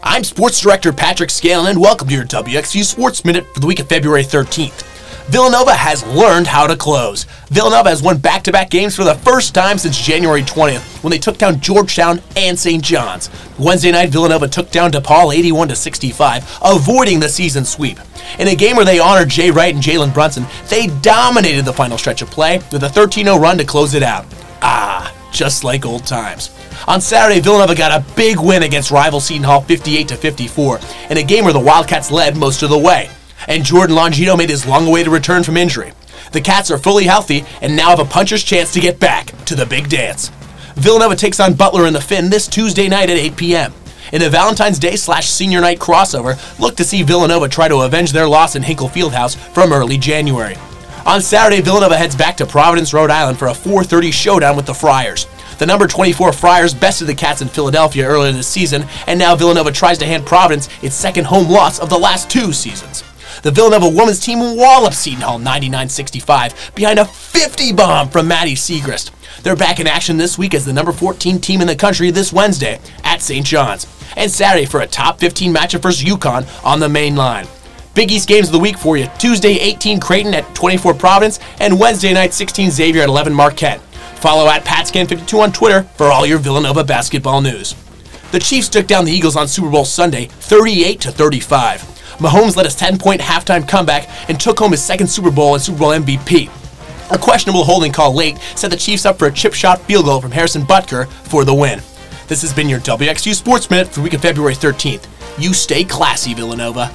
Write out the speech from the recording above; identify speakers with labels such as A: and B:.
A: I'm Sports Director Patrick Scalen, and welcome to your WXU Sports Minute for the week of February 13th. Villanova has learned how to close. Villanova has won back to back games for the first time since January 20th when they took down Georgetown and St. John's. Wednesday night, Villanova took down DePaul 81 65, avoiding the season sweep. In a game where they honored Jay Wright and Jalen Brunson, they dominated the final stretch of play with a 13 0 run to close it out. Just like old times. On Saturday, Villanova got a big win against rival Seton Hall 58 54 in a game where the Wildcats led most of the way and Jordan Longino made his long awaited return from injury. The Cats are fully healthy and now have a puncher's chance to get back to the big dance. Villanova takes on Butler in the Finn this Tuesday night at 8 p.m. In a Valentine's Day slash senior night crossover, look to see Villanova try to avenge their loss in Hinkle Fieldhouse from early January. On Saturday, Villanova heads back to Providence, Rhode Island for a 4:30 showdown with the Friars. The number 24 Friars bested the Cats in Philadelphia earlier this season, and now Villanova tries to hand Providence its second home loss of the last two seasons. The Villanova women's team walloped Seton Hall 99-65 behind a 50 bomb from Maddie Siegrist. They're back in action this week as the number 14 team in the country this Wednesday at St. John's, and Saturday for a top 15 matchup versus UConn on the main line. Big East games of the week for you. Tuesday 18 Creighton at 24 Providence, and Wednesday night 16 Xavier at 11 Marquette. Follow at PatScan52 on Twitter for all your Villanova basketball news. The Chiefs took down the Eagles on Super Bowl Sunday 38 to 35. Mahomes led a 10 point halftime comeback and took home his second Super Bowl and Super Bowl MVP. A questionable holding call late set the Chiefs up for a chip shot field goal from Harrison Butker for the win. This has been your WXU Sports Minute for the week of February 13th. You stay classy, Villanova.